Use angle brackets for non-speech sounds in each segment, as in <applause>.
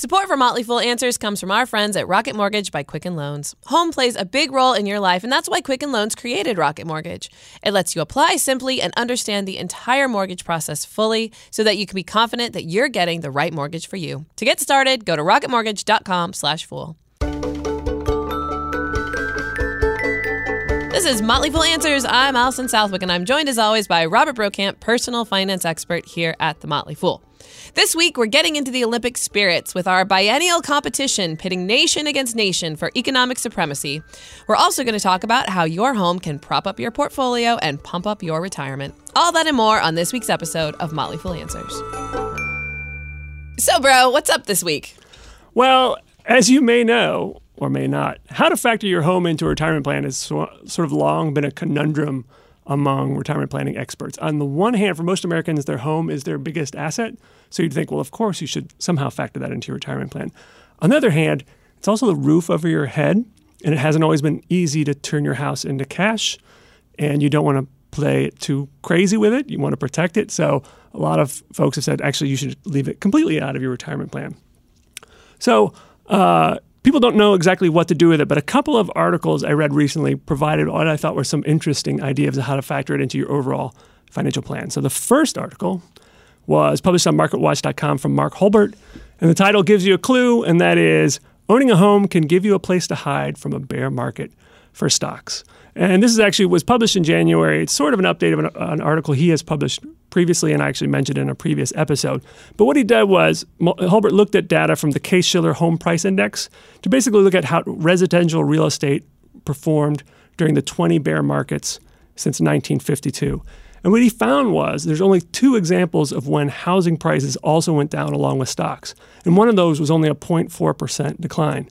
Support for Motley Fool Answers comes from our friends at Rocket Mortgage by Quicken Loans. Home plays a big role in your life, and that's why Quicken Loans created Rocket Mortgage. It lets you apply simply and understand the entire mortgage process fully so that you can be confident that you're getting the right mortgage for you. To get started, go to rocketmortgage.com slash fool. This is Motley Fool Answers. I'm Allison Southwick, and I'm joined as always by Robert Brokamp, personal finance expert here at the Motley Fool. This week, we're getting into the Olympic spirits with our biennial competition pitting nation against nation for economic supremacy. We're also going to talk about how your home can prop up your portfolio and pump up your retirement. All that and more on this week's episode of Motley Fool Answers. So, bro, what's up this week? Well, as you may know, or may not. How to factor your home into a retirement plan has sort of long been a conundrum among retirement planning experts. On the one hand, for most Americans, their home is their biggest asset. So you'd think, well, of course, you should somehow factor that into your retirement plan. On the other hand, it's also the roof over your head, and it hasn't always been easy to turn your house into cash, and you don't want to play too crazy with it. You want to protect it. So a lot of folks have said, actually, you should leave it completely out of your retirement plan. So, uh, people don't know exactly what to do with it, but a couple of articles I read recently provided what I thought were some interesting ideas of how to factor it into your overall financial plan. So the first article was published on marketwatch.com from Mark Hulbert, and the title gives you a clue, and that is owning a home can give you a place to hide from a bear market for stocks. And this is actually was published in January. It's sort of an update of an, an, article he has published previously and I actually mentioned in a previous episode. But what he did was Hulbert looked at data from the Case-Shiller Home Price Index to basically look at how residential real estate performed during the 20 bear markets since 1952. And what he found was there's only two examples of when housing prices also went down along with stocks. And one of those was only a 0.4% decline.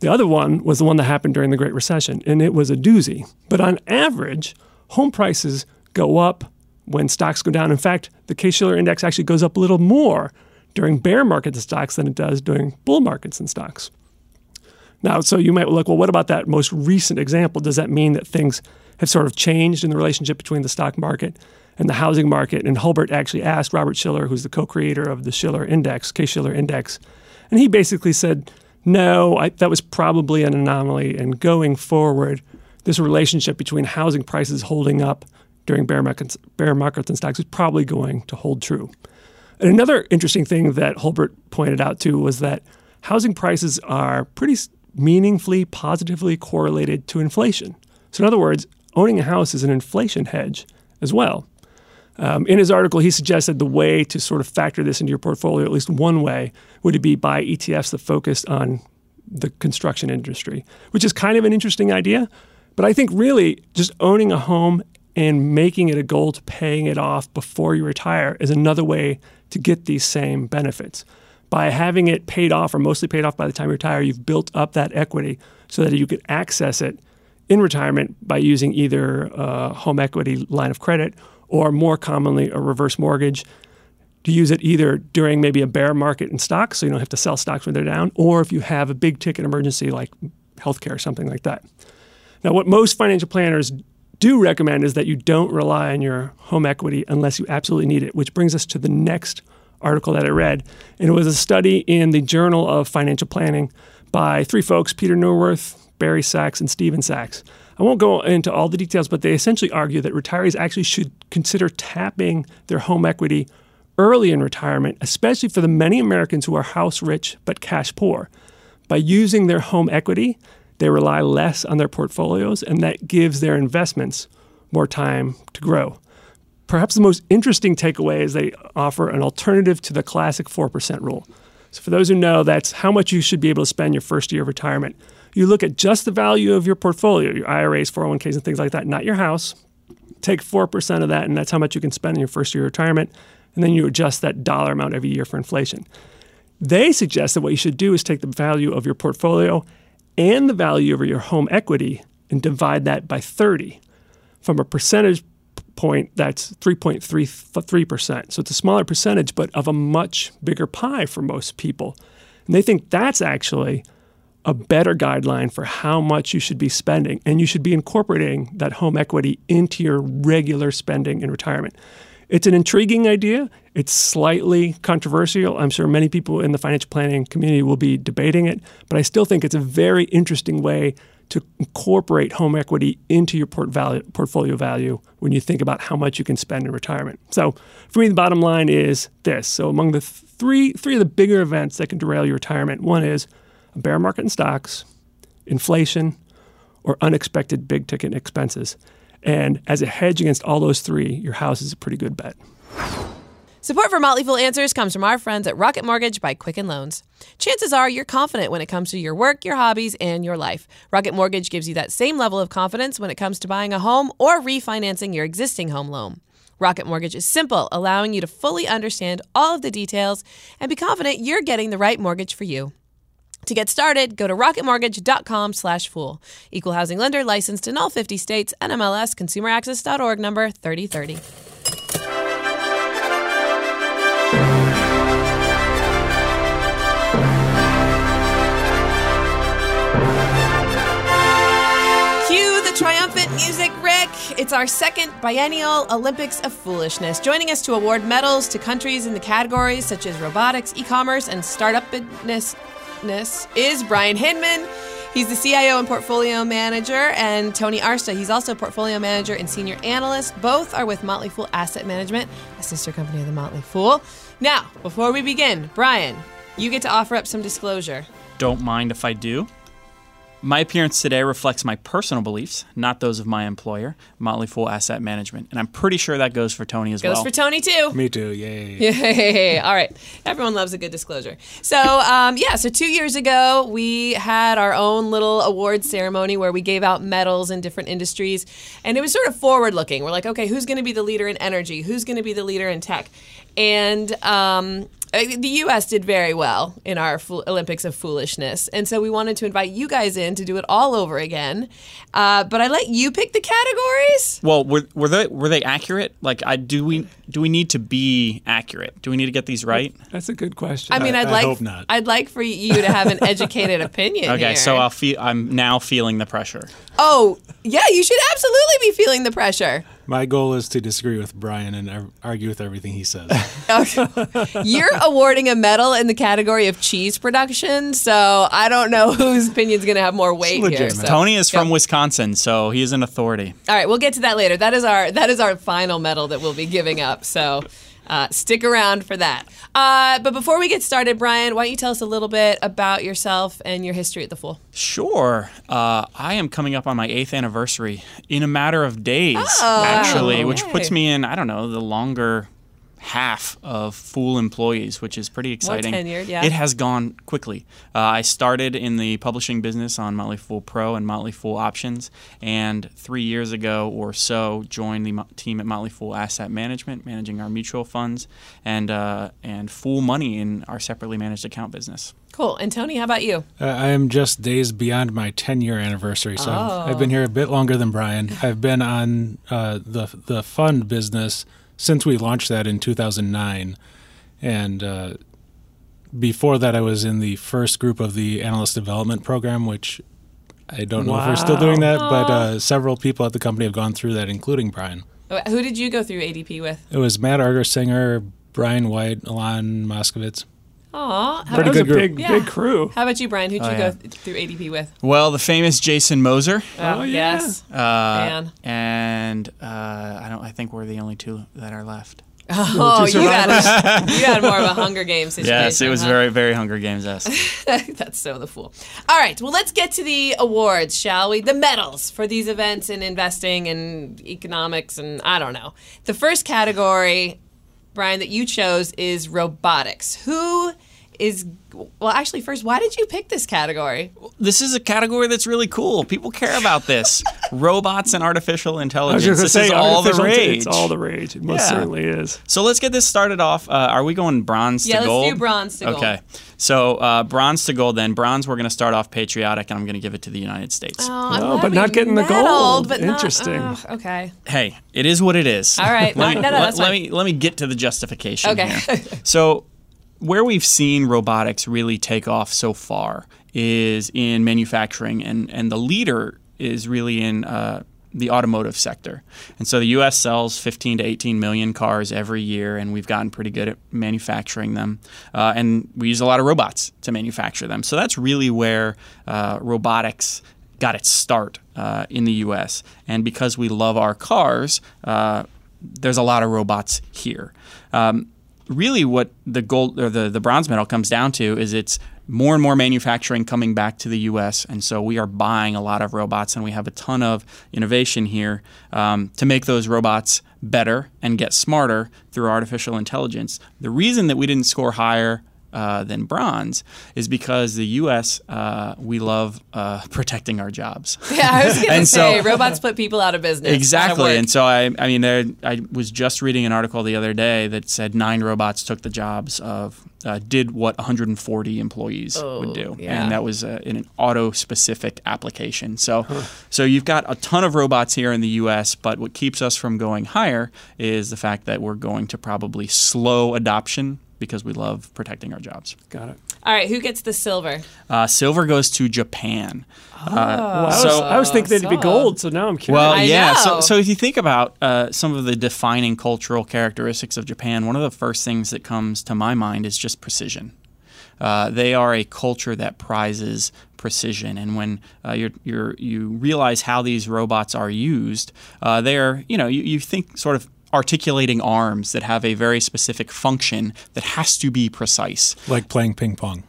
The other one was the one that happened during the Great Recession, and it was a doozy. But on average, home prices go up when stocks go down. In fact, the Case-Shiller index actually goes up a little more during bear markets in stocks than it does during bull markets in stocks. Now, so you might look, well, what about that most recent example? Does that mean that things have sort of changed in the relationship between the stock market and the housing market? And Hulbert actually asked Robert Shiller, who's the co-creator of the Shiller Index, Case-Shiller Index, and he basically said, no, I, that was probably an anomaly. And going forward, this relationship between housing prices holding up during bear markets, bear markets and stocks is probably going to hold true. And another interesting thing that Hulbert pointed out too was that housing prices are pretty meaningfully positively correlated to inflation. So, in other words, owning a house is an inflation hedge as well. Um, in his article, he suggested the way to sort of factor this into your portfolio, at least one way, would be buy ETFs that focused on the construction industry, which is kind of an interesting idea. But I think really just owning a home and making it a goal to paying it off before you retire is another way to get these same benefits. By having it paid off or mostly paid off by the time you retire, you've built up that equity so that you could access it in retirement by using either a home equity line of credit or more commonly a reverse mortgage to use it either during maybe a bear market in stocks, so you don't have to sell stocks when they're down, or if you have a big ticket emergency like healthcare or something like that. Now, what most financial planners do recommend is that you don't rely on your home equity unless you absolutely need it, which brings us to the next article that I read. And it was a study in the Journal of Financial Planning by three folks Peter Neuwirth, Barry Sachs, and Stephen Sachs. I won't go into all the details, but they essentially argue that retirees actually should consider tapping their home equity early in retirement, especially for the many Americans who are house rich but cash poor. By using their home equity, they rely less on their portfolios, and that gives their investments more time to grow. Perhaps the most interesting takeaway is they offer an alternative to the classic 4% rule. So, for those who know, that's how much you should be able to spend your first year of retirement you look at just the value of your portfolio, your IRAs, 401ks, and things like that, not your house. Take 4% of that, and that's how much you can spend in your first year of retirement. And then you adjust that dollar amount every year for inflation. They suggest that what you should do is take the value of your portfolio and the value of your home equity and divide that by 30. From a percentage point, that's 3.33%. So it's a smaller percentage, but of a much bigger pie for most people. And they think that's actually a better guideline for how much you should be spending. And you should be incorporating that home equity into your regular spending in retirement. It's an intriguing idea. It's slightly controversial. I'm sure many people in the financial planning community will be debating it, but I still think it's a very interesting way to incorporate home equity into your port value, portfolio value when you think about how much you can spend in retirement. So, for me, the bottom line is this. So, among the three three of the bigger events that can derail your retirement, one is a bear market in stocks, inflation, or unexpected big ticket expenses. And as a hedge against all those three, your house is a pretty good bet. Support for Motley Fool Answers comes from our friends at Rocket Mortgage by Quicken Loans. Chances are you're confident when it comes to your work, your hobbies, and your life. Rocket Mortgage gives you that same level of confidence when it comes to buying a home or refinancing your existing home loan. Rocket Mortgage is simple, allowing you to fully understand all of the details and be confident you're getting the right mortgage for you. To get started, go to rocketmortgage.com slash fool. Equal housing lender licensed in all 50 states, NMLS consumeraccess.org number 3030. Cue the triumphant music, Rick. It's our second biennial Olympics of Foolishness. Joining us to award medals to countries in the categories such as robotics, e commerce, and startupness is Brian Hinmon. He's the CIO and portfolio manager, and Tony Arsta. He's also portfolio manager and senior analyst. Both are with Motley Fool Asset Management, a sister company of the Motley Fool. Now, before we begin, Brian, you get to offer up some disclosure. Don't mind if I do. My appearance today reflects my personal beliefs, not those of my employer, Motley Fool Asset Management. And I'm pretty sure that goes for Tony as Goes well. Goes for Tony, too. Me too. Yay. Yay. All right. Everyone loves a good disclosure. So, um, yeah, so two years ago, we had our own little award ceremony where we gave out medals in different industries. And it was sort of forward looking. We're like, okay, who's going to be the leader in energy? Who's going to be the leader in tech? And um, the U.S. did very well in our fool- Olympics of Foolishness, and so we wanted to invite you guys in to do it all over again. Uh, but I let you pick the categories. well, were, were they were they accurate? Like, I do we do we need to be accurate? Do we need to get these right? That's a good question. I mean, I- I'd I like hope not. I'd like for you to have an <laughs> educated opinion. Okay, here. so I'll feel I'm now feeling the pressure. oh yeah, you should absolutely be feeling the pressure. My goal is to disagree with Brian and argue with everything he says. <laughs> You're awarding a medal in the category of cheese production, so I don't know whose opinion's going to have more weight here. so- Tony is from Go. Wisconsin, so he is an authority. All right, we'll get to that later. That is our that is our final medal that we'll be giving up. So uh, stick around for that. Uh, but before we get started, Brian, why don't you tell us a little bit about yourself and your history at the Fool? Sure. Uh, I am coming up on my eighth anniversary in a matter of days, Oh, actually, which puts me in, I don't know, the longer half of full employees, which is pretty exciting. tenured, yeah. It has gone quickly. Uh, I started in the publishing business on Motley Fool Pro and Motley Fool Options, and three years ago or so joined the team at Motley Fool Asset Management, managing our mutual funds and uh, and Fool Money in our separately managed account business. Cool. And Tony, how about you? uh, I am just days beyond my 10 year anniversary, so I've, Oh. I've been here a bit longer than Brian. I've been on uh, the the fund business since we launched that in 2009, and uh, before that, I was in the first group of the analyst development program, which I don't know if we're still doing that, but uh, several people at the company have gone through that, including Brian. Uh, Who did you go through ADP with? It was Matt Argersinger, Brian White, Alon Moskovitz. Aw. How, Pretty that was a good group. big, Yeah. big crew. how about you, Brian? Who'd Oh, you yeah. go th- through ADP with? Well, the famous Jason Moser. Oh, yeah. yes. Uh, Man. and uh, I don't. I think we're the only two that are left. <laughs> Oh, you had, a, <laughs> you had more of a Hunger Games situation. Yes, it was huh? very, very Hunger Games esque. <laughs> That's so the fool. All right, well, let's get to the awards, shall we? The medals for these events in investing and economics, and I don't know. The first category, Brian, that you chose is robotics. Who is, well, actually, first, why did you pick this category? this is a category that's really cool. People care about this. <laughs> Robots and artificial intelligence. just This gonna is say, all the rage. It's all the rage. It most Yeah. certainly is. So let's get this started off. Uh, are we going bronze Yeah, to let's gold? do bronze to gold. Okay. So uh, bronze to gold. Then bronze. We're going to start off patriotic, and I'm going to give it to the United States. Oh, I'm Oh, but not getting the gold. But not- Interesting. okay. hey, it is what it is. All right. <laughs> let, me, No, no, let, that's let fine. me let me get to the justification Okay. here. <laughs> So, where we've seen robotics really take off so far is in manufacturing, and and the leader is really in uh, the automotive sector. And so the U.S. sells 15 to 18 million cars every year, and we've gotten pretty good at manufacturing them. Uh, and we use a lot of robots to manufacture them. So that's really where uh, robotics got its start uh, in the U.S. And because we love our cars, uh, there's a lot of robots here. Um, really, what the gold or the, the bronze medal comes down to is it's more and more manufacturing coming back to the U.S. And so we are buying a lot of robots, and we have a ton of innovation here um, to make those robots better and get smarter through artificial intelligence. The reason that we didn't score higher uh, than bronze is because the U.S. Uh, we love uh, <laughs> protecting our jobs. <laughs> Yeah, I was going to say so- robots put people out of business. Exactly, of and so I, I mean, there, I was just reading an article the other day that said nine robots took the jobs of uh, did what 140 employees would do, yeah. and that was uh, in an auto-specific application. So, so you've got a ton of robots here in the U.S., but what keeps us from going higher is the fact that we're going to probably slow adoption because we love protecting our jobs. Got it. All right, who gets the silver? Uh, silver goes to Japan. Well, I, was, So- I was thinking it'd be gold, so now I'm curious. Well, I yeah. know. So, so if you think about uh, some of the defining cultural characteristics of Japan, one of the first things that comes to my mind is just precision. Uh, they are a culture that prizes precision, and when uh, you're, you're, you realize how these robots are used, uh, they're you know you, you think sort of articulating arms that have a very specific function that has to be precise like playing ping pong.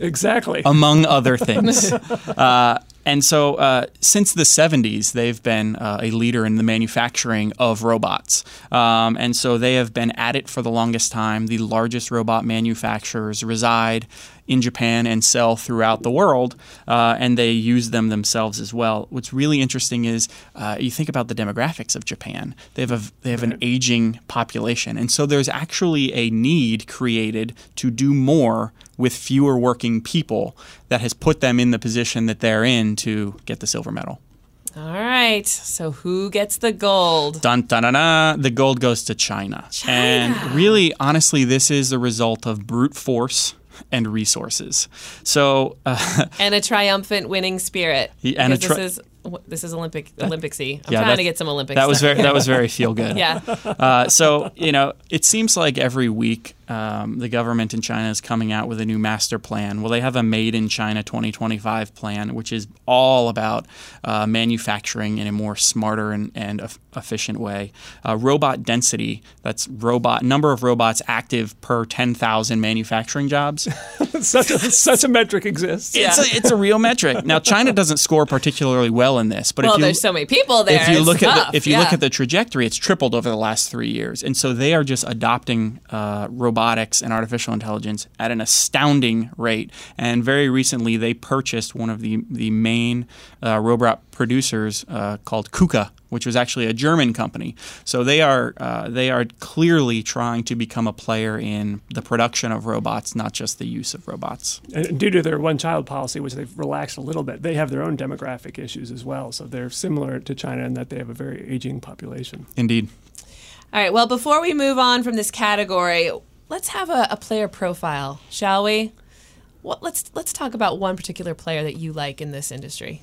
exactly. among other things. <laughs> uh, and so, uh, since the 70s, they've been uh, a leader in the manufacturing of robots. Um, and so, they have been at it for the longest time. The largest robot manufacturers reside in Japan and sell throughout the world, uh, and they use them themselves as well. What's really interesting is uh, you think about the demographics of Japan. They have a, they have an aging population, and so there's actually a need created to do more with fewer working people that has put them in the position that they're in to get the silver medal. All right, so who gets the gold? Dun dun dun dun. The gold goes to China. China. And really, honestly, this is the result of brute force and resources. So, uh, <laughs> And a triumphant winning spirit. And tri- this is this is Olympic Olympicsy. I'm Yeah, trying to get some Olympics. that was very that was very <laughs> feel good. yeah. Uh, so you know, it seems like every week um, the government in China is coming out with a new master plan. Well, they have a Made in China 2025 plan, which is all about uh, manufacturing in a more smarter and, and eff- efficient way. Uh, robot density, that's robot number of robots active per 10,000 manufacturing jobs. <laughs> such a such a metric exists. It's, a, it's a real metric. Now, China doesn't score particularly well in this, but Well, if you there's so many people there. if you look tough. at the, if you look at the trajectory, it's tripled over the last three years, and so they are just adopting uh, robotics and artificial intelligence at an astounding rate. And very recently, they purchased one of the the main uh, robot producers uh, called KUKA, which was actually a German company. So they are uh, they are clearly trying to become a player in the production of robots, not just the use of robots. And due to their one child policy, which they've relaxed a little bit, they have their own demographic issues as well. So they're similar to China in that they have a very aging population. Indeed. All right. Well, before we move on from this category, let's have a, a player profile, shall we? Let's let's talk about one particular player that you like in this industry.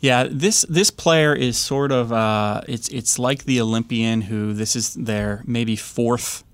Yeah, this this player is sort of uh, it's it's like the Olympian who this is their maybe fourth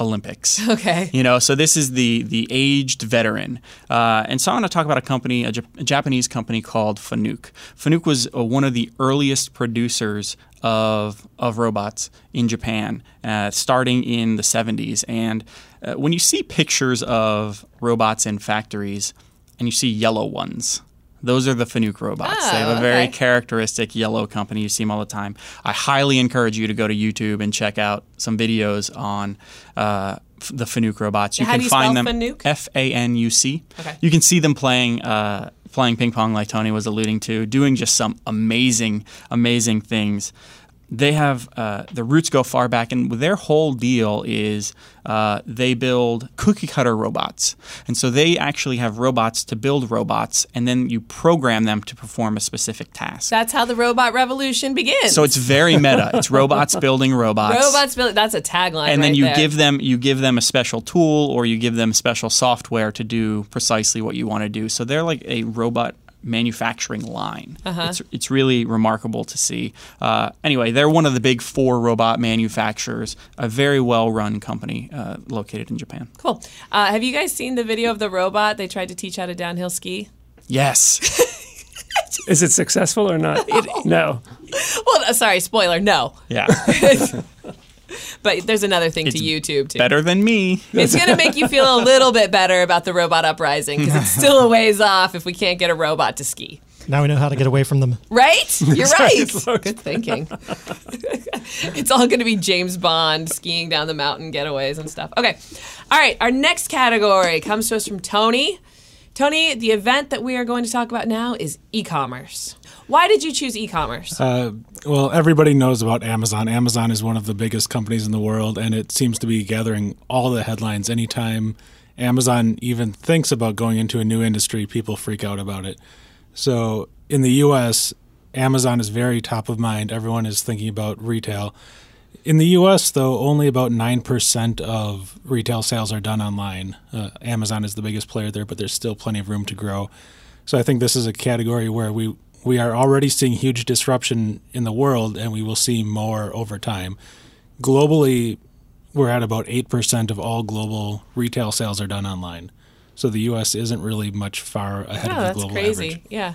Olympics. <laughs> Okay. You know, so this is the the aged veteran, uh, and so I want to talk about a company, a, Japanese company called Fanuc. Fanuc was uh, one of the earliest producers of of robots in Japan, uh, starting in the 70s. And uh, when you see pictures of robots in factories, and you see yellow ones. Those are the Fanuc robots. they have Oh, a very okay. characteristic yellow company. You see them all the time. I highly encourage you to go to YouTube and check out some videos on uh, the Fanuc robots. You How can do you find spell them Fanuc? F A N U C. Okay. You can see them playing uh, playing ping pong, like Tony was alluding to, doing just some amazing, amazing things. They have uh, the roots go far back, and their whole deal is uh, they build cookie cutter robots, and so they actually have robots to build robots, and then you program them to perform a specific task. That's how the robot revolution begins. so it's very meta. It's robots building robots. robots build. That's a tagline. and then you there. give them you give them a special tool or you give them special software to do precisely what you want to do. So they're like a robot manufacturing line. It's, it's really remarkable to see. Uh, anyway, they're one of the big four robot manufacturers, a very well run company uh, located in Japan. Cool. Uh, have you guys seen the video of the robot they tried to teach how to downhill ski? Yes. <laughs> Is it successful or not? <laughs> no. Well, uh, sorry, spoiler, no. yeah. <laughs> But there's another thing It's to YouTube too. Better than me. It's going to make you feel a little bit better about the robot uprising because it's still a ways off if we can't get a robot to ski. Now we know how to get away from them. Right? <laughs> You're right. Good thinking. <laughs> it's all going to be James Bond skiing down the mountain getaways and stuff. Okay. All right. Our next category comes to us from Tony. Tony, the event that we are going to talk about now is e commerce. Why did you choose e commerce? Uh, well, everybody knows about Amazon. Amazon is one of the biggest companies in the world, and it seems to be gathering all the headlines. Anytime Amazon even thinks about going into a new industry, people freak out about it. So in the US, Amazon is very top of mind. Everyone is thinking about retail. In the US, though, only about 9% of retail sales are done online. Uh, Amazon is the biggest player there, but there's still plenty of room to grow. So I think this is a category where we we are already seeing huge disruption in the world, and we will see more over time. Globally, we're at about eight percent of all global retail sales are done online. So the U.S. isn't really much far ahead oh, of the that's global crazy. average. Yeah.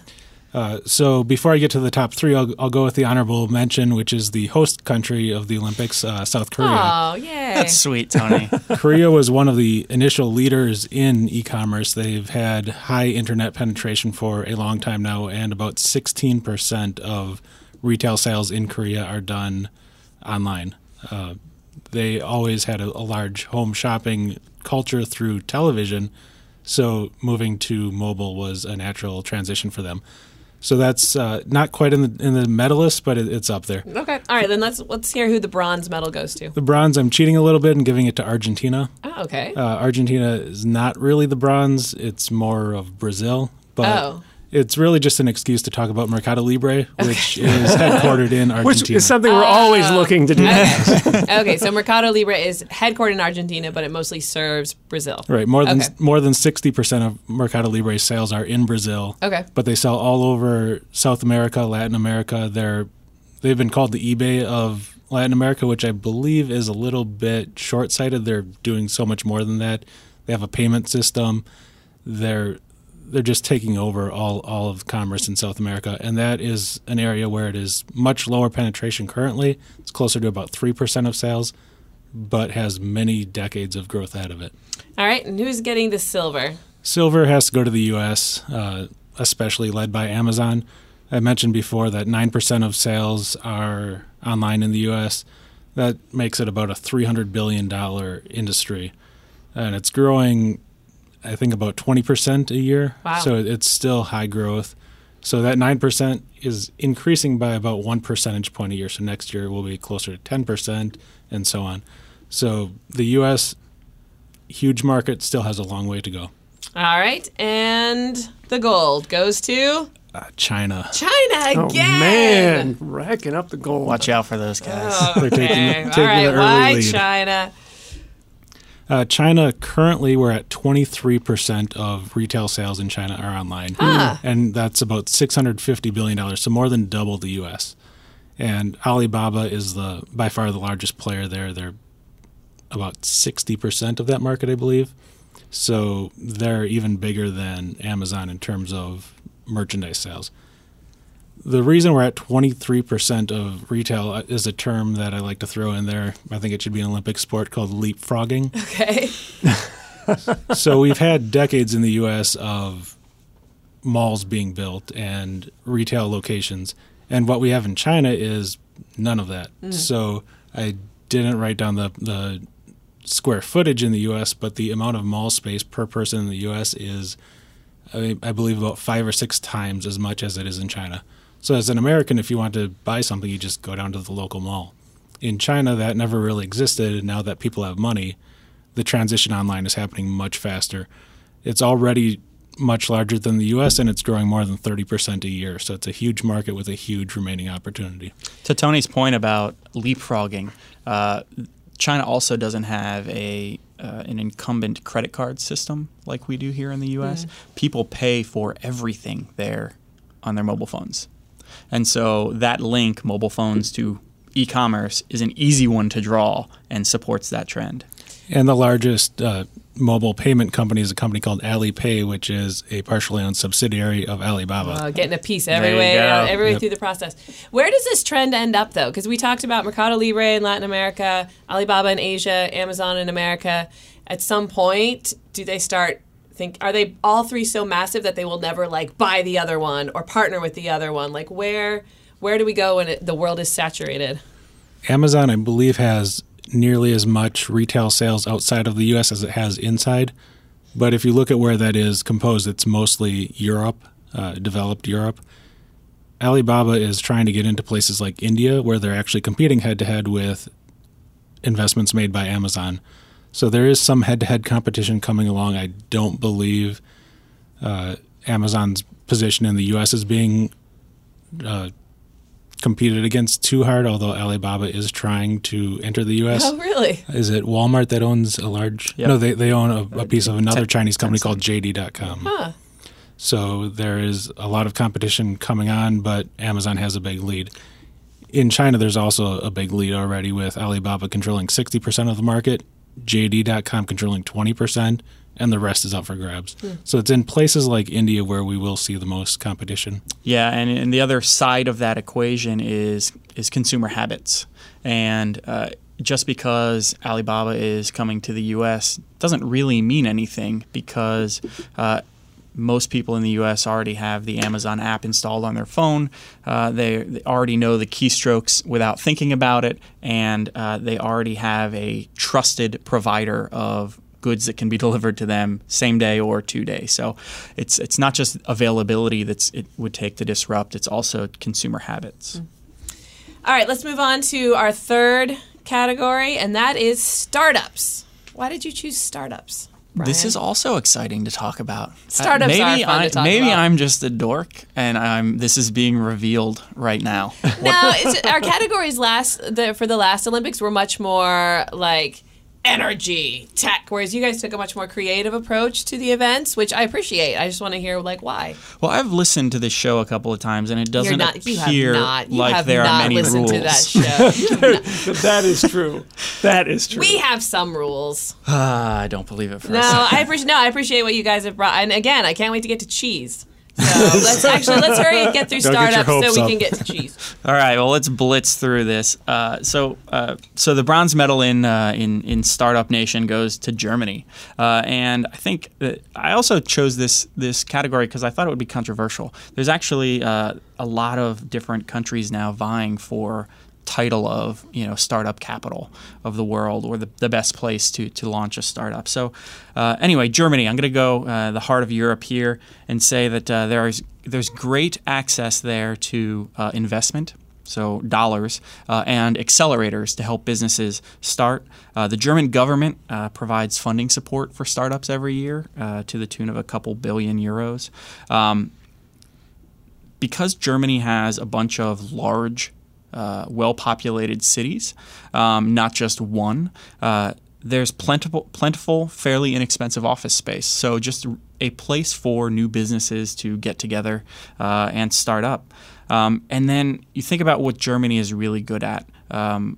Uh, so before I get to the top three, I'll, I'll go with the honorable mention, which is the host country of the Olympics, uh, South Korea. Oh, yay. That's sweet, Tony. <laughs> <laughs> Korea was one of the initial leaders in e-commerce. They've had high internet penetration for a long time now, and about 16% of retail sales in Korea are done online. Uh, they always had a, a large home shopping culture through television, so moving to mobile was a natural transition for them. So that's uh, not quite in the in the medalist, but it, it's up there. Okay. All right, then let's let's hear who the bronze medal goes to. The bronze, I'm cheating a little bit and giving it to Argentina. Oh, okay. Uh, Argentina is not really the bronze; it's more of Brazil. But Oh. It's really just an excuse to talk about Mercado Libre, which is headquartered in Argentina. <laughs> Which is something we're always oh. looking to do. <laughs> okay, so Mercado Libre is headquartered in Argentina, but it mostly serves Brazil. right, more than Okay. more than sixty percent of Mercado Libre sales are in Brazil. Okay. but they sell all over South America, Latin America. They're they've been called the eBay of Latin America, which I believe is a little bit short sighted. They're doing so much more than that. They have a payment system. They're they're just taking over all, all of commerce in South America, and that is an area where it is much lower penetration currently. It's closer to about three percent of sales, but has many decades of growth ahead of it. All right, and who's getting the silver? Silver has to go to the U.S., uh, especially led by Amazon. I mentioned before that 9% of sales are online in the U.S. That makes it about a $300 billion industry. And it's growing, I think, about 20% a year. Wow. So it's still high growth. So that 9% is increasing by about one percentage point a year. So next year will be closer to 10% and so on. So the U.S., huge market, still has a long way to go. All right, and the gold goes to Uh, China. China Oh again. man, racking up the gold. Watch out for those guys. They're taking, Okay, taking all right, the early why lead. China? Uh, China currently we're at 23% of retail sales in China are online, and that's about 650 billion dollars, so more than double the U.S. And Alibaba is the by far the largest player there. They're about 60% of that market, I believe. So they're even bigger than Amazon in terms of merchandise sales. The reason we're at 23% of retail uh, is a term that I like to throw in there. I think it should be an Olympic sport called leapfrogging. <laughs> Okay. <laughs> so we've had decades in the U.S. of malls being built and retail locations, and what we have in China is none of that. Mm. So I didn't write down the the square footage in the U.S., but the amount of mall space per person in the U.S. is, I, I believe, about five or six times as much as it is in China. So as an American, if you want to buy something, you just go down to the local mall. In China, that never really existed, and now that people have money, the transition online is happening much faster. It's already much larger than the US and it's growing more than 30% a year. So it's a huge market with a huge remaining opportunity. To Tony's point about leapfrogging, uh, China also doesn't have a uh, an incumbent credit card system like we do here in the U.S. People pay for everything there on their mobile phones. And so that link, mobile phones to e commerce, is an easy one to draw and supports that trend. And the largest uh, mobile payment company is a company called Alipay, which is a partially owned subsidiary of Alibaba. Uh, getting a piece every way, uh, every way Yep. through the process. Where does this trend end up, though? Because we talked about Mercado Libre in Latin America, Alibaba in Asia, Amazon in America. At some point, do they start think? Are they all three so massive that they will never like buy the other one or partner with the other one? Like where where do we go when it, the world is saturated? Amazon, I believe, has nearly as much retail sales outside of the U.S. as it has inside. But if you look at where that is composed, it's mostly Europe, uh, developed Europe. Alibaba is trying to get into places like India, where they're actually competing head to head with investments made by Amazon. So there is some head to head competition coming along. I don't believe uh, Amazon's position in the U.S. is being uh, competed against too hard, although Alibaba is trying to enter the U.S. Oh, really? Is it Walmart that owns a large? Yep. No, they, they own a, a piece of another Ten- Chinese company called JD.com. Huh. So there is a lot of competition coming on, but Amazon has a big lead. In China, there's also a big lead already with Alibaba controlling 60% of the market, JD.com controlling 20%, and the rest is up for grabs. So it's in places like India where we will see the most competition. Yeah, and, and the other side of that equation is is consumer habits, and uh, just because Alibaba is coming to the U.S. doesn't really mean anything because. Uh, most people in the U.S. already have the Amazon app installed on their phone. Uh, they, they already know the keystrokes without thinking about it, and uh, they already have a trusted provider of goods that can be <laughs> delivered to them same day or two day. So it's it's not just availability that's it would take to disrupt. It's also consumer habits. All right, let's move on to our third category, and that is startups. Why did you choose startups? This is also exciting to talk about. Uh, Startups maybe are fun to I, talk maybe about. I'm just a dork, and I'm this is being revealed right now. <laughs> no, our categories last the, for the last Olympics were much more like energy, tech, whereas you guys took a much more creative approach to the events, which I appreciate. I just want to hear like why. Well, I've listened to this show a couple of times, and it doesn't You're not. You appear not. You like there not are many listened rules. to that show. <laughs> <laughs> You that is true. That is true. we have some rules. Ah, I don't believe it for No, a second. I appreciate. No, I appreciate what you guys have brought. And again, I can't wait to get to cheese. So <laughs> let's actually let's hurry and get through Don't get your startups so we up. can get to cheese. <laughs> All right, well, let's blitz through this. Uh, so, uh, so the bronze medal in uh, in in Startup Nation goes to Germany, uh, and I think that I also chose this this category because I thought it would be controversial. There's actually uh, a lot of different countries now vying for title of you know startup capital of the world or the, the best place to to launch a startup. So uh, anyway, Germany. I'm going to go uh, the heart of Europe here and say that uh, there is there's great access there to uh, investment. So dollars uh, and accelerators to help businesses start. Uh, the German government provides funding support for startups every year to the tune of a couple billion euros. Um, because Germany has a bunch of large, uh, well populated cities, um, not just one, uh, there's plentiful, plentiful, fairly inexpensive office space. So just a place for new businesses to get together uh, and start up. Um, and then you think about what Germany is really good at. Um,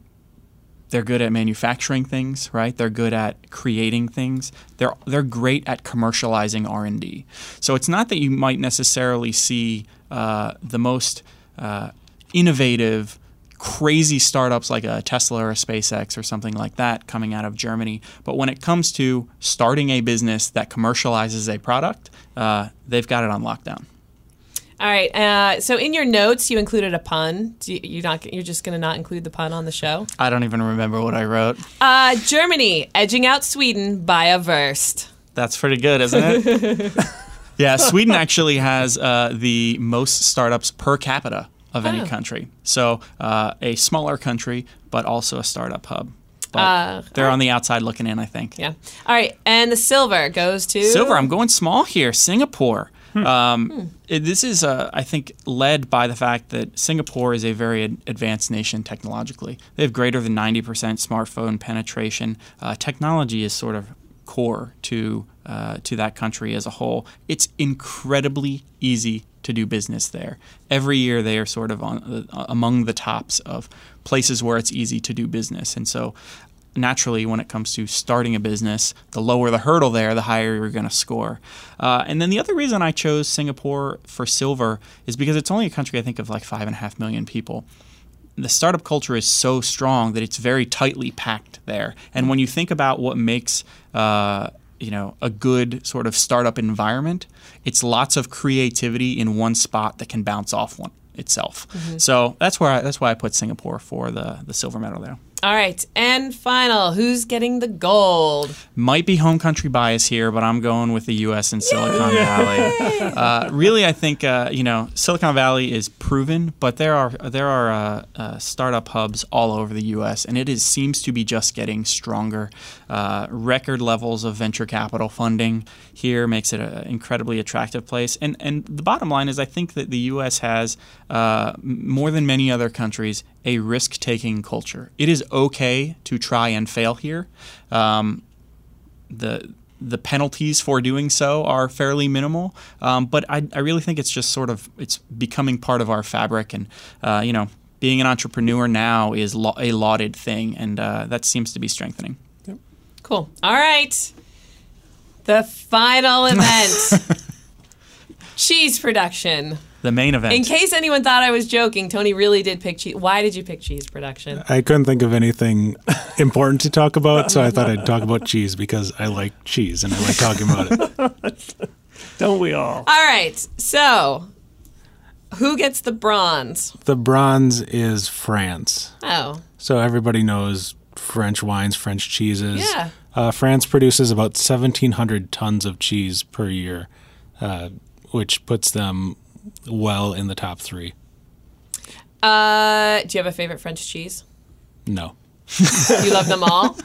they're good at manufacturing things, right? They're good at creating things. They're they're great at commercializing R and D. So it's not that you might necessarily see uh, the most uh, innovative, crazy startups like a Tesla or a SpaceX or something like that coming out of Germany. But when it comes to starting a business that commercializes a product, uh, they've got it on lockdown. All right. Uh, so in your notes, you included a pun. Do you, you're not. You're just going to not include the pun on the show. I don't even remember what I wrote. Uh, Germany edging out Sweden by a verst. That's pretty good, isn't it? <laughs> yeah, Sweden actually has uh, the most startups per capita of any Oh. country. So uh, a smaller country, but also a startup hub. But Uh, they're on the outside looking in, I think. Yeah. All right. And the silver goes to Silver, I'm going small here. Singapore. Um, it- this is, uh, I think, led by the fact that Singapore is a very ad- advanced nation technologically. They have greater than 90% smartphone penetration. Uh, technology is sort of core to uh, to that country as a whole. It's incredibly easy to do business there. Every year they are sort of on uh, among the tops of places where it's easy to do business. And so naturally, when it comes to starting a business, the lower the hurdle there, the higher you're going to score. Uh, and then the other reason I chose Singapore for silver is because it's only a country I think of like five and a half million people. The startup culture is so strong that it's very tightly packed there. And when you think about what makes uh, you know a good sort of startup environment, it's lots of creativity in one spot that can bounce off one itself. Mm-hmm. So that's where I, that's why I put Singapore for the the silver medal there. All right, and final, who's getting the gold? Might be home country bias here, but I'm going with the U.S. and Silicon Yay! Valley. Uh, really, I think uh, you know Silicon Valley is proven, but there are there are uh, uh startup hubs all over the U.S. and it is seems to be just getting stronger. Uh, record levels of venture capital funding here makes it an incredibly attractive place. And and the bottom line is, I think that the U.S. has uh, more than many other countries a risk taking culture. It is okay to try and fail here. Um, the the penalties for doing so are fairly minimal, um, but I, I, really think it's just sort of it's becoming part of our fabric, and uh, you know, being an entrepreneur now is lo- a lauded thing, and uh, that seems to be strengthening. Yep. Cool. All right, the final event: <laughs> cheese production the main event. In case anyone thought I was joking, Tony really did pick cheese. Why did you pick cheese production? I couldn't think of anything important to talk about, so I thought I'd talk about cheese because I like cheese and I like talking about it. <laughs> Don't we all? All right. So, who gets the bronze? The bronze is France. Oh. So everybody knows French wines, French cheeses. Yeah. Uh, France produces about 1,700 tons of cheese per year, uh, which puts them well in the top three. Uh, do you have a favorite French cheese? No. You love them all?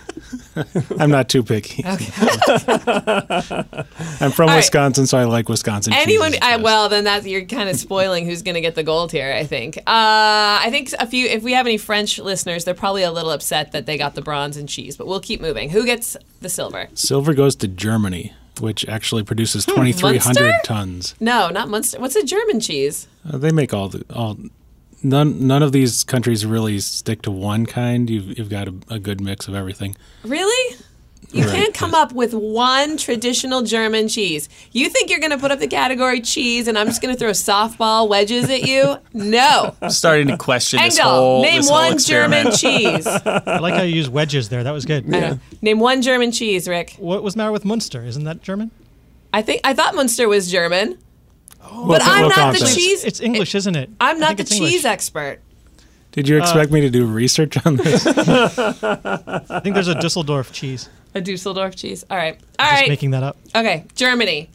<laughs> I'm not too picky. Okay. <laughs> I'm from all Wisconsin, right. so I like Wisconsin. Anyone? I, well, then that you're kind of spoiling who's going to get the gold here. I think. Uh, I think a few. If we have any French listeners, they're probably a little upset that they got the bronze and cheese. But we'll keep moving. Who gets the silver? Silver goes to Germany which actually produces 2,300 hmm, tons. No, not Munster. What's a German cheese? Uh, they make all the all. None none of these countries really stick to one kind. You've you've got a, a good mix of everything. Really? You right. can't come up with one traditional German cheese. You think you're going to put up the category cheese and I'm just going to throw softball wedges at you? No. I'm <laughs> starting to question Engdahl, this whole name this one whole German <laughs> cheese. I like how you use wedges there. That was good. Yeah. Name one German cheese, Rick. What was the matter with Munster? Isn't that German? I think I thought Munster was German. Oh, but I'm not the cheese. It's English, isn't it? I'm not the cheese English. expert. Did you expect uh, me to do research on this? <laughs> I think there's a Dusseldorf cheese. A Dusseldorf cheese. All right. All I'm right. Just making that up. Okay. Germany.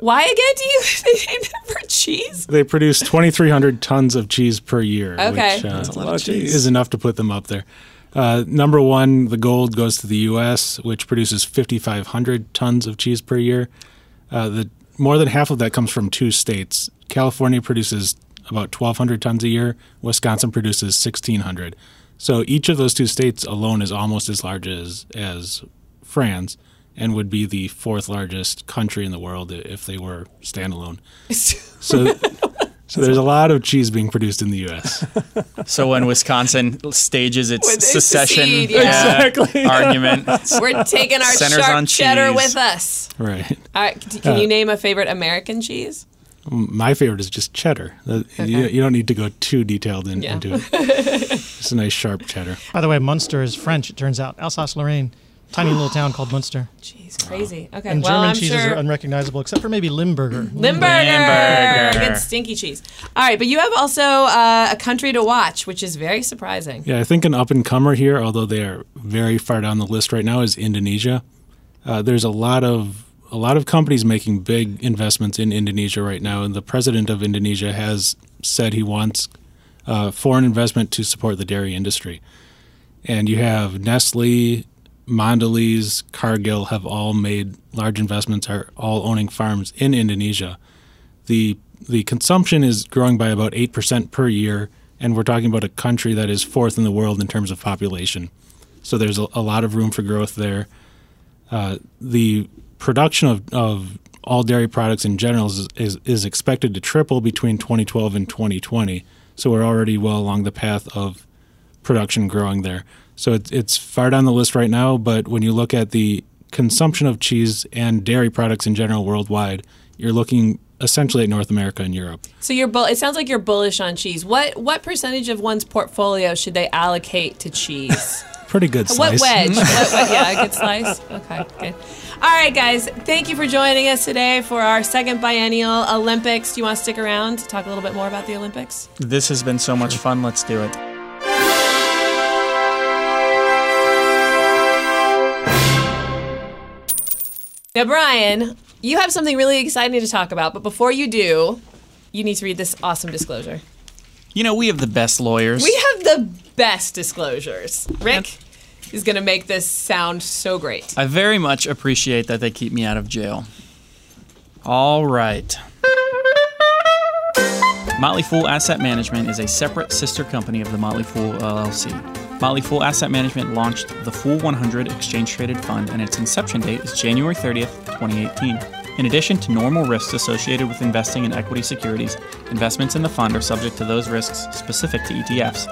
Why again do you name them for cheese? They produce 2,300 tons of cheese per year. Okay. Which, uh, That's a lot of cheese. is enough to put them up there. Uh, number one, the gold goes to the U.S., which produces 5,500 tons of cheese per year. Uh, the more than half of that comes from two states. California produces about 1,200 tons a year. Wisconsin produces 1,600. So each of those two states alone is almost as large as as France, and would be the fourth largest country in the world if they were standalone. <laughs> so. So there's a lot of cheese being produced in the U.S. <laughs> so when Wisconsin stages its secession secede, yeah. exactly. <laughs> argument, <laughs> we're taking our sharp cheddar with us. Right. All right. Can uh, you name a favorite American cheese? My favorite is just cheddar. Okay. You, you, don't need to go too detailed in, yeah. into it. It's a nice sharp cheddar. By the way, Munster is French. It turns out Alsace-Lorraine, tiny little town called Munster. Jeez, crazy. Okay, and well, German I'm cheeses sure... are unrecognizable except for maybe Limburger. Limburger, Limburger. good stinky cheese. All right, but you have also uh, a country to watch, which is very surprising. Yeah, I think an up and comer here, although they are very far down the list right now, is Indonesia. Uh, there's a lot of a lot of companies making big investments in Indonesia right now, and the president of Indonesia has said he wants uh, foreign investment to support the dairy industry. And you have Nestle, Mondelez, Cargill have all made large investments, are all owning farms in Indonesia. The the consumption is growing by about eight percent per year, and we're talking about a country that is fourth in the world in terms of population. So there's a, a lot of room for growth there. Uh, the production of, of all dairy products in general is, is, is expected to triple between 2012 and 2020. So we're already well along the path of production growing there. So it's, it's far down the list right now, but when you look at the consumption of cheese and dairy products in general worldwide, you're looking essentially at North America and Europe. So you're bull- it sounds like you're bullish on cheese. What what percentage of one's portfolio should they allocate to cheese? <laughs> Pretty good What slice. wedge? <laughs> what, what, yeah, a good slice. Okay, good. All right, guys. Thank you for joining us today for our second biennial Olympics. Do you want to stick around to talk a little bit more about the Olympics? This has been so much fun. Let's do it. Now, Brian, you have something really exciting to talk about, but before you do, you need to read this awesome disclosure. You know, we have the best lawyers. We have the best disclosures. Rick is going to make this sound so great. I very much appreciate that they keep me out of jail. All right. Motley Fool Asset Management is a separate sister company of the Motley Fool LLC. Motley Fool Asset Management launched the Fool 100 exchange traded fund, and its inception date is January 30th, 2018. In addition to normal risks associated with investing in equity securities, investments in the fund are subject to those risks specific to ETFs.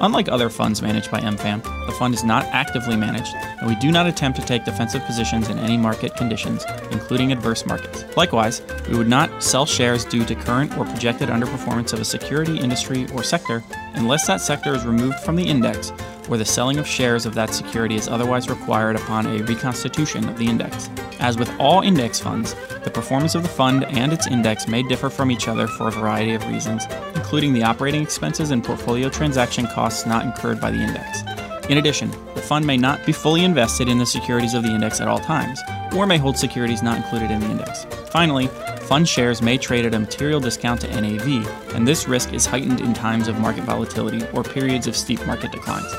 Unlike other funds managed by MFAM, the fund is not actively managed, and we do not attempt to take defensive positions in any market conditions, including adverse markets. Likewise, we would not sell shares due to current or projected underperformance of a security, industry, or sector unless that sector is removed from the index or the selling of shares of that security is otherwise required upon a reconstitution of the index. As with all index funds, the performance of the fund and its index may differ from each other for a variety of reasons, including the operating expenses and portfolio transaction costs not incurred by the index. In addition, the fund may not be fully invested in the securities of the index at all times, or may hold securities not included in the index. Finally, fund shares may trade at a material discount to NAV, and this risk is heightened in times of market volatility or periods of steep market declines.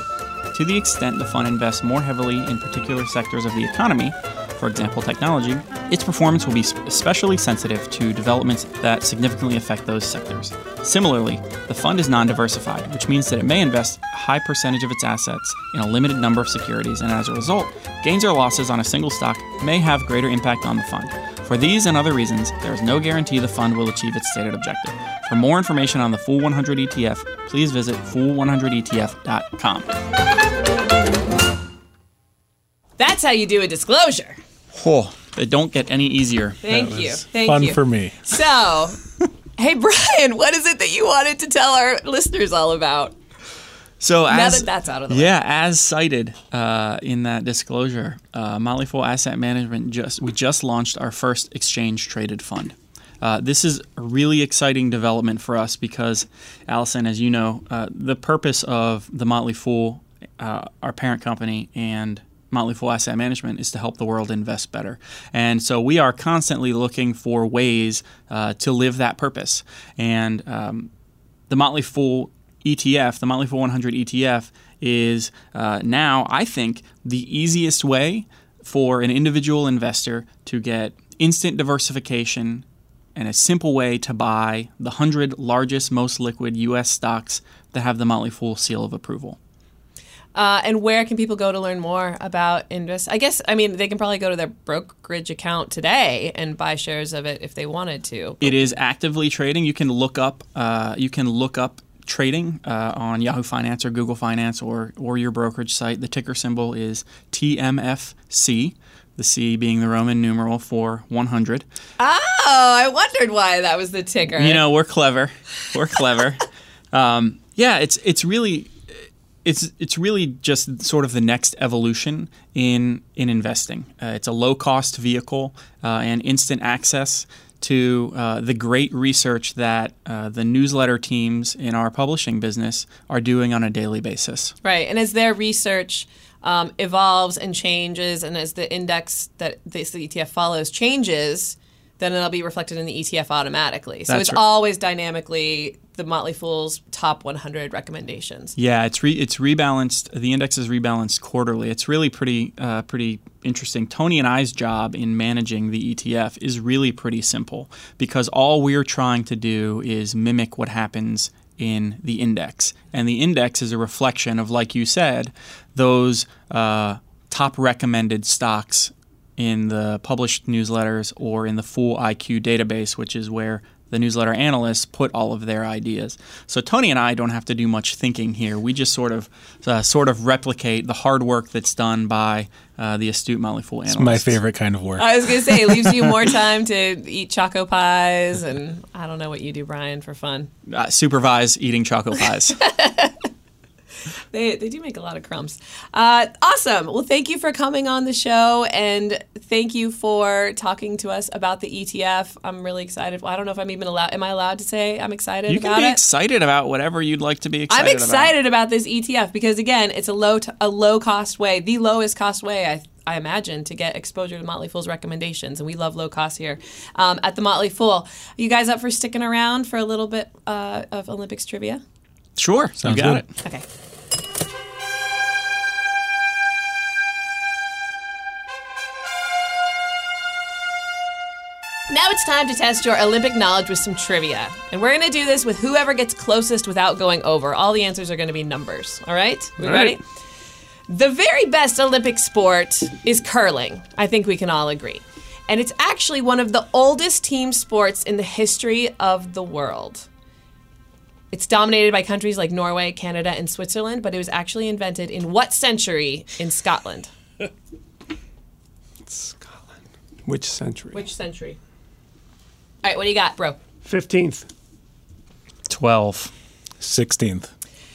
To the extent the fund invests more heavily in particular sectors of the economy, for example technology, its performance will be especially sensitive to developments that significantly affect those sectors. Similarly, the fund is non diversified, which means that it may invest a high percentage of its assets in a limited number of securities, and as a result, gains or losses on a single stock may have greater impact on the fund. For these and other reasons, there is no guarantee the fund will achieve its stated objective. For more information on the Fool 100 ETF, please visit fool100etf.com. That's how you do a disclosure. Oh, they don't get any easier. Thank That you. was Thank fun you. Fun for me. So, <laughs> hey, Brian, what is it that you wanted to tell our listeners all about? So Now as that that's out of the way. yeah, as cited uh, in that disclosure, uh, Motley Fool Asset Management just we just launched our first exchange traded fund. Uh, this is a really exciting development for us because, Allison, as you know, uh, the purpose of the Motley Fool, uh, our parent company, and Motley Fool Asset Management is to help the world invest better. And so we are constantly looking for ways uh, to live that purpose. And um, the Motley Fool ETF, the Motley Fool 100 ETF, is uh, now, I think, the easiest way for an individual investor to get instant diversification and a simple way to buy the 100 largest, most liquid U.S. stocks that have the Motley Fool seal of approval. Uh, and where can people go to learn more about Invest? I guess, I mean, they can probably go to their brokerage account today and buy shares of it if they wanted to. It is actively trading. You can look up. Uh, you can look up trading uh, on Yahoo Finance or Google Finance or or your brokerage site. The ticker symbol is TMFC. The C being the Roman numeral for 100. Oh, I wondered why that was the ticker. You know, we're clever. We're clever. <laughs> um, yeah, it's it's really it's it's really just sort of the next evolution in in investing. Uh, it's a low cost vehicle uh, and instant access to uh, the great research that uh, the newsletter teams in our publishing business are doing on a daily basis. Right. And as their research um, evolves and changes, and as the index that this the ETF follows changes, then it'll be reflected in the ETF automatically. So That's it's right. always dynamically the Motley Fool's top 100 recommendations. Yeah, it's re- it's rebalanced. The index is rebalanced quarterly. It's really pretty uh, pretty interesting. Tony and I's job in managing the ETF is really pretty simple because all we're trying to do is mimic what happens in the index, and the index is a reflection of, like you said, those uh, top recommended stocks in the published newsletters or in the Fool IQ database, which is where the newsletter analysts put all of their ideas. So Tony and I don't have to do much thinking here. We just sort of uh, sort of replicate the hard work that's done by uh, the astute Motley Fool analysts. It's my favorite kind of work. I was gonna say it leaves you <laughs> more time to eat choco pies, and I don't know what you do, Brian, for fun. Uh, supervise eating choco pies. <laughs> <laughs> They, they do make a lot of crumbs. Uh, awesome. Well, thank you for coming on the show, and thank you for talking to us about the ETF. I'm really excited. Well, I don't know if I'm even allowed. Am I allowed to say I'm excited you about can be it? excited about whatever you'd like to be excited about. I'm excited about. this ETF because again, it's a low t- a low cost way, the lowest cost way I I imagine to get exposure to Motley Fool's recommendations, and we love low cost here um, at the Motley Fool. You guys up for sticking around for a little bit uh, of Olympics trivia? Sure, Sounds you got good. it. Okay. Now it's time to test your Olympic knowledge with some trivia. And we're going to do this with whoever gets closest without going over. All the answers are going to be numbers. All right? We All ready? right. The very best Olympic sport is curling. I think we can all agree. And it's actually one of the oldest team sports in the history of the world. It's dominated by countries like Norway, Canada, and Switzerland, but it was actually invented in what century in Scotland? Scotland. Which century? Which century? All right, what do you got, bro? 15th. 12. 16th.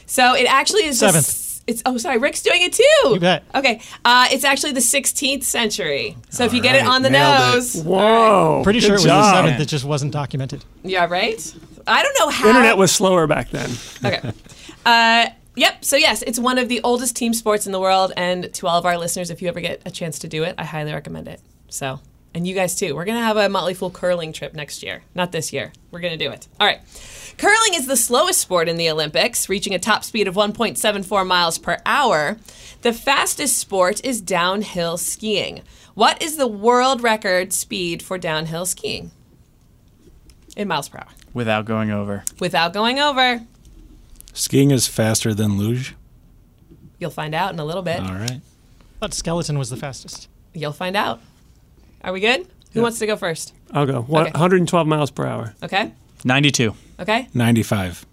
So it actually is Seventh. s- It's oh sorry, Rick's doing it too. You bet. Okay, uh, it's actually the 16th century. So if you get it on the nailed it. nose, Whoa. Pretty good sure it was the seventh. It just wasn't documented. yeah, right. I don't know how. Internet was slower back then. Okay. <laughs> Uh, yep. So yes, it's one of the oldest team sports in the world, and to all of our listeners, if you ever get a chance to do it, I highly recommend it. So, and you guys too. We're gonna have a Motley Fool curling trip next year. Not this year. We're gonna do it. All right. Curling is the slowest sport in the Olympics, reaching a top speed of 1.74 miles per hour. The fastest sport is downhill skiing. What is the world record speed for downhill skiing? In miles per hour. Without going over. Without going over, Skiing is faster than luge. you'll find out in a little bit. All right. But skeleton was the fastest. You'll find out. Are we good? Who wants to go first? I'll go. One- Okay. 112 miles per hour. Okay. 92. Okay. 95.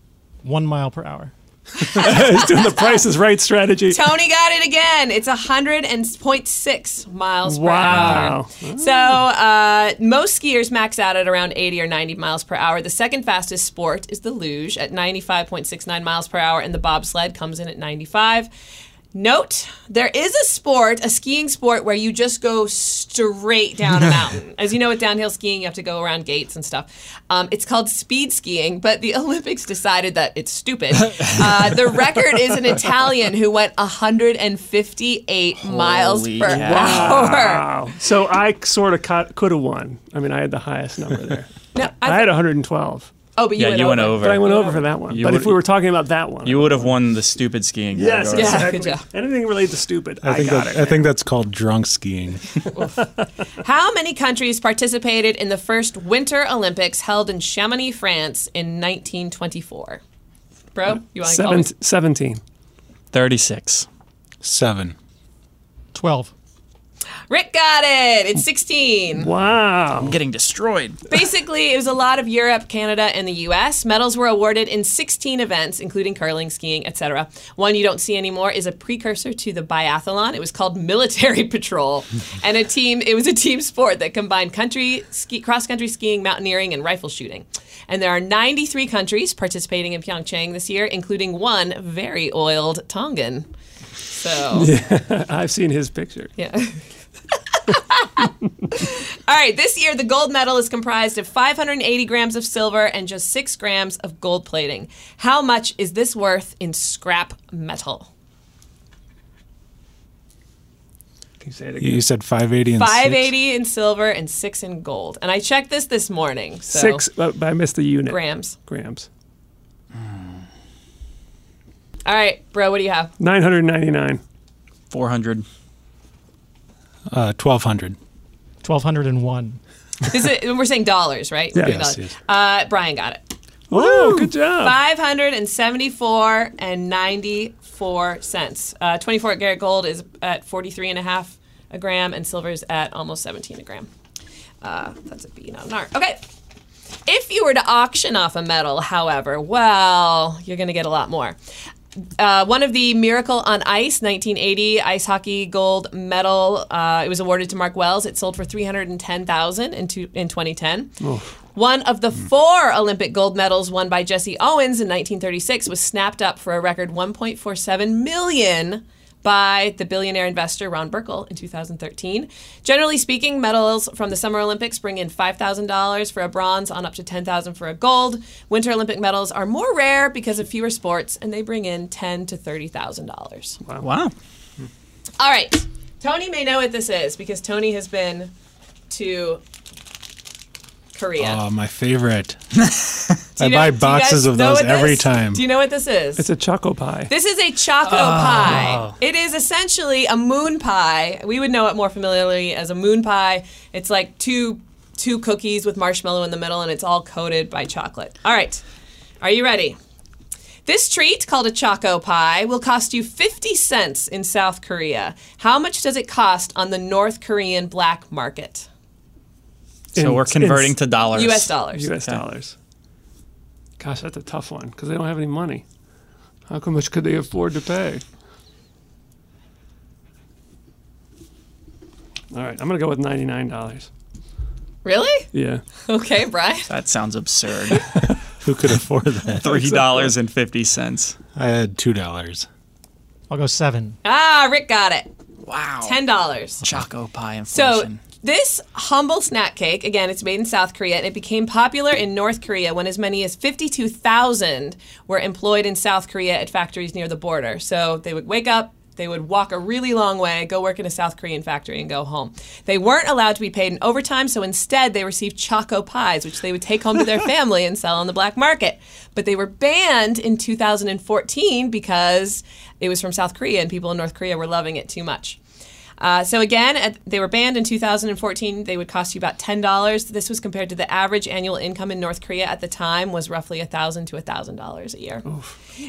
One mile per hour. He's <laughs> doing the Price is Right strategy. Tony got it again. It's 100.6 miles per Wow. hour. So uh, most skiers max out at around 80 or 90 miles per hour. The second fastest sport is the luge at 95.69 miles per hour, and the bobsled comes in at 95. Note, there is a sport, a skiing sport, where you just go straight down a <laughs> mountain. As you know, with downhill skiing, you have to go around gates and stuff. Um, it's called speed skiing, but the <laughs> Olympics decided that it's stupid. <laughs> Uh, the record is an Italian who went 158 miles per cow. hour. Wow. So I sort of could have won. I mean, I had the highest number there. No, I I had 112, oh, but you Yeah, went you over. went over. but I went over for that one. You but if we were talking about that one, You would have won the stupid skiing. yes, category. Yeah, exactly. good job. Anything related to stupid, I, I think got that, it. I think that's called drunk skiing. How many countries participated in the first Winter Olympics held in Chamonix, France in 1924? Bro, you want to call Seven, me? 17. 36. Seven. Twelve. Rick got it. It's 16. Wow. I'm getting destroyed. Basically, it was a lot of Europe, Canada, and the U.S. Medals were awarded in 16 events, including curling, skiing, etc. One you don't see anymore is a precursor to the biathlon. It was called <laughs> Military Patrol, and a team. It was a team sport that combined country ski, cross-country skiing, mountaineering, and rifle shooting. And there are 93 countries participating in Pyeongchang this year, including one very oiled Tongan. So. <laughs> I've seen his picture. Yeah. <laughs> All right, this year the gold medal is comprised of 580 grams of silver and just 6 grams of gold plating. How much is this worth in scrap metal? Can you say it again? You said 580 and six? 580 in silver and 6 in gold. And I checked this this morning. So Six, but, but I missed the unit. grams. Grams. All right, bro, what do you have? 999. 400. Uh, 1200. Twelve hundred and one. This is, we're saying dollars, right? Yeah. Yes, yes. Uh, Brian got it. Oh, good job. 574 and 94 cents. Uh, 24 karat gold is at 43 and a half a gram, and silver's at almost 17 a gram. Uh, that's a B, not an R. Okay. If you were to auction off a medal, however, well, you're going to get a lot more. Uh, one of the Miracle on Ice 1980 ice hockey gold medal. Uh, it was awarded to Mark Wells. It sold for 310,000 in two, in 2010. One of the four Olympic gold medals won by Jesse Owens in 1936 was snapped up for a record 1.47 million by the billionaire investor Ron Burkle in 2013. Generally speaking, medals from the Summer Olympics bring in $5,000 for a bronze on up to $10,000 for a gold. Winter Olympic medals are more rare because of fewer sports and they bring in 10 to $30,000. Wow. All right. Tony may know what this is because Tony has been to Korea. Oh, my favorite. <laughs> I know- buy boxes of those every this- time. Do you know what this is? It's a choco pie. This is a choco oh. pie. It is essentially a moon pie. We would know it more familiarly as a moon pie. It's like two two cookies with marshmallow in the middle, and it's all coated by chocolate. All right, are you ready? This treat, called a choco pie, will cost you 50 cents in South Korea. How much does it cost on the North Korean black market? So In- we're converting in to dollars. US dollars. U.S. Okay. dollars. Gosh, that's a tough one because they don't have any money. How much could they afford to pay? All right, I'm gonna go with ninety-nine dollars. Really? Yeah, <laughs> Okay, Brian. That sounds absurd. <laughs> Who could afford that? Three dollars and fifty cents. I had two dollars. I'll go seven. Ah, Rick got it. Wow. $10. Choco pie So inflation. This humble snack cake, again, it's made in South Korea, and it became popular in North Korea when as many as 52,000 were employed in South Korea at factories near the border. So they would wake up, they would walk a really long way, go work in a South Korean factory, and go home. They weren't allowed to be paid in overtime, so instead they received choco pies, which they would take home to their <laughs> family and sell on the black market. But they were banned in 2014 because it was from South Korea and people in North Korea were loving it too much. Uh, so again, at, they were banned in 2014. They would cost you about ten dollars. This was compared to the average annual income in North Korea at the time was roughly a thousand to a thousand dollars a year.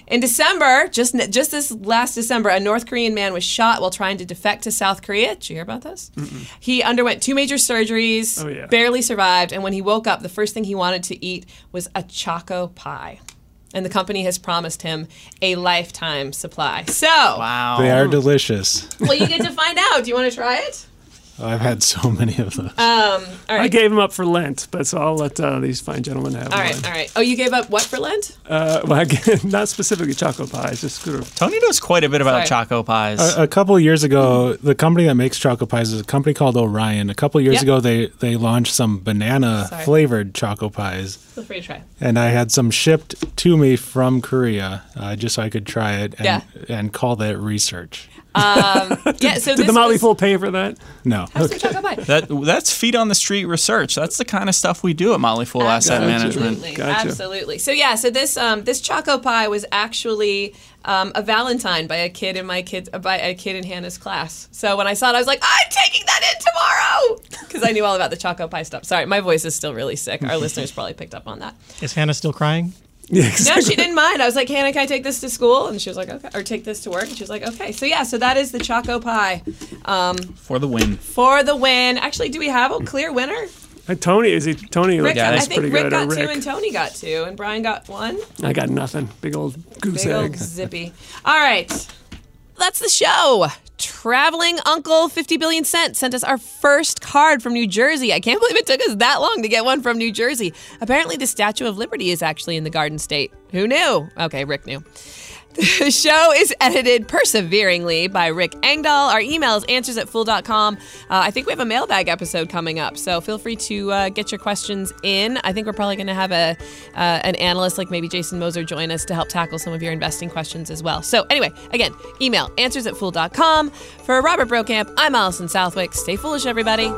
In December, just just this last December, a North Korean man was shot while trying to defect to South Korea. Did you hear about this? He underwent two major surgeries, Oh, yeah. barely survived, and when he woke up, the first thing he wanted to eat was a choco pie. And the company has promised him a lifetime supply. So, wow. They are delicious. well, you get to find out. Do you want to try it? I've had so many of those. All I gave them up for Lent, but so I'll let uh, these fine gentlemen have All mine. all right. Oh, you gave up what for Lent? Uh, well, <laughs> again, not specifically choco pies, just sort of. Tony knows quite a bit about Sorry. choco pies. a, a couple years ago, the company that makes choco pies is a company called Orion. A couple years Yep. ago, they they launched some banana Sorry. flavored choco pies, Feel free to try. and I had some shipped to me from Korea uh, just so I could try it and Yeah. and call that research. <laughs> Yeah, so Did this the Motley Fool pay for that? No, Have some choco pie. that that's feet on the street research. That's the kind of stuff we do at Motley Fool Asset Management. Absolutely, Gotcha. absolutely. So yeah, so this um, this choco pie was actually um, a Valentine by a kid in my kids by a kid in Hannah's class. So when I saw it, I was like, I'm taking that in tomorrow <laughs> because I knew all about the choco pie stuff. Sorry, my voice is still really sick. Our <laughs> listeners probably picked up on that. Is Hannah still crying? Yeah, <laughs> No, she didn't mind. I was like, Hannah, can I take this to school? And she was like, okay. Or take this to work? And she was like, okay. So yeah, so that is the choco pie For the win. for the win. Actually, do we have a clear winner? Uh, Tony is he? Tony Rick, looks Yeah, I that's think pretty Rick good. got uh, two and Tony got two, and Brian got one. I got nothing. Big old goose Big old egg. zippy. All right. That's the show. Traveling Uncle 50 Billion Cent sent us our first card from New Jersey. I can't <laughs> believe it took us that long to get one from New Jersey. Apparently, the Statue of Liberty is actually in the Garden State. Who knew? Okay, Rick knew. The <laughs> show is edited perseveringly by Rick Engdahl. Our email is answers at fool.com. Uh, I think we have a mailbag episode coming up, so feel free to uh, get your questions in. I think we're probably going to have a uh, an analyst like maybe Jason Moser join us to help tackle some of your investing questions as well. So, anyway, again, email answers at fool.com. For Robert Brokamp, I'm Allison Southwick. Stay foolish, everybody.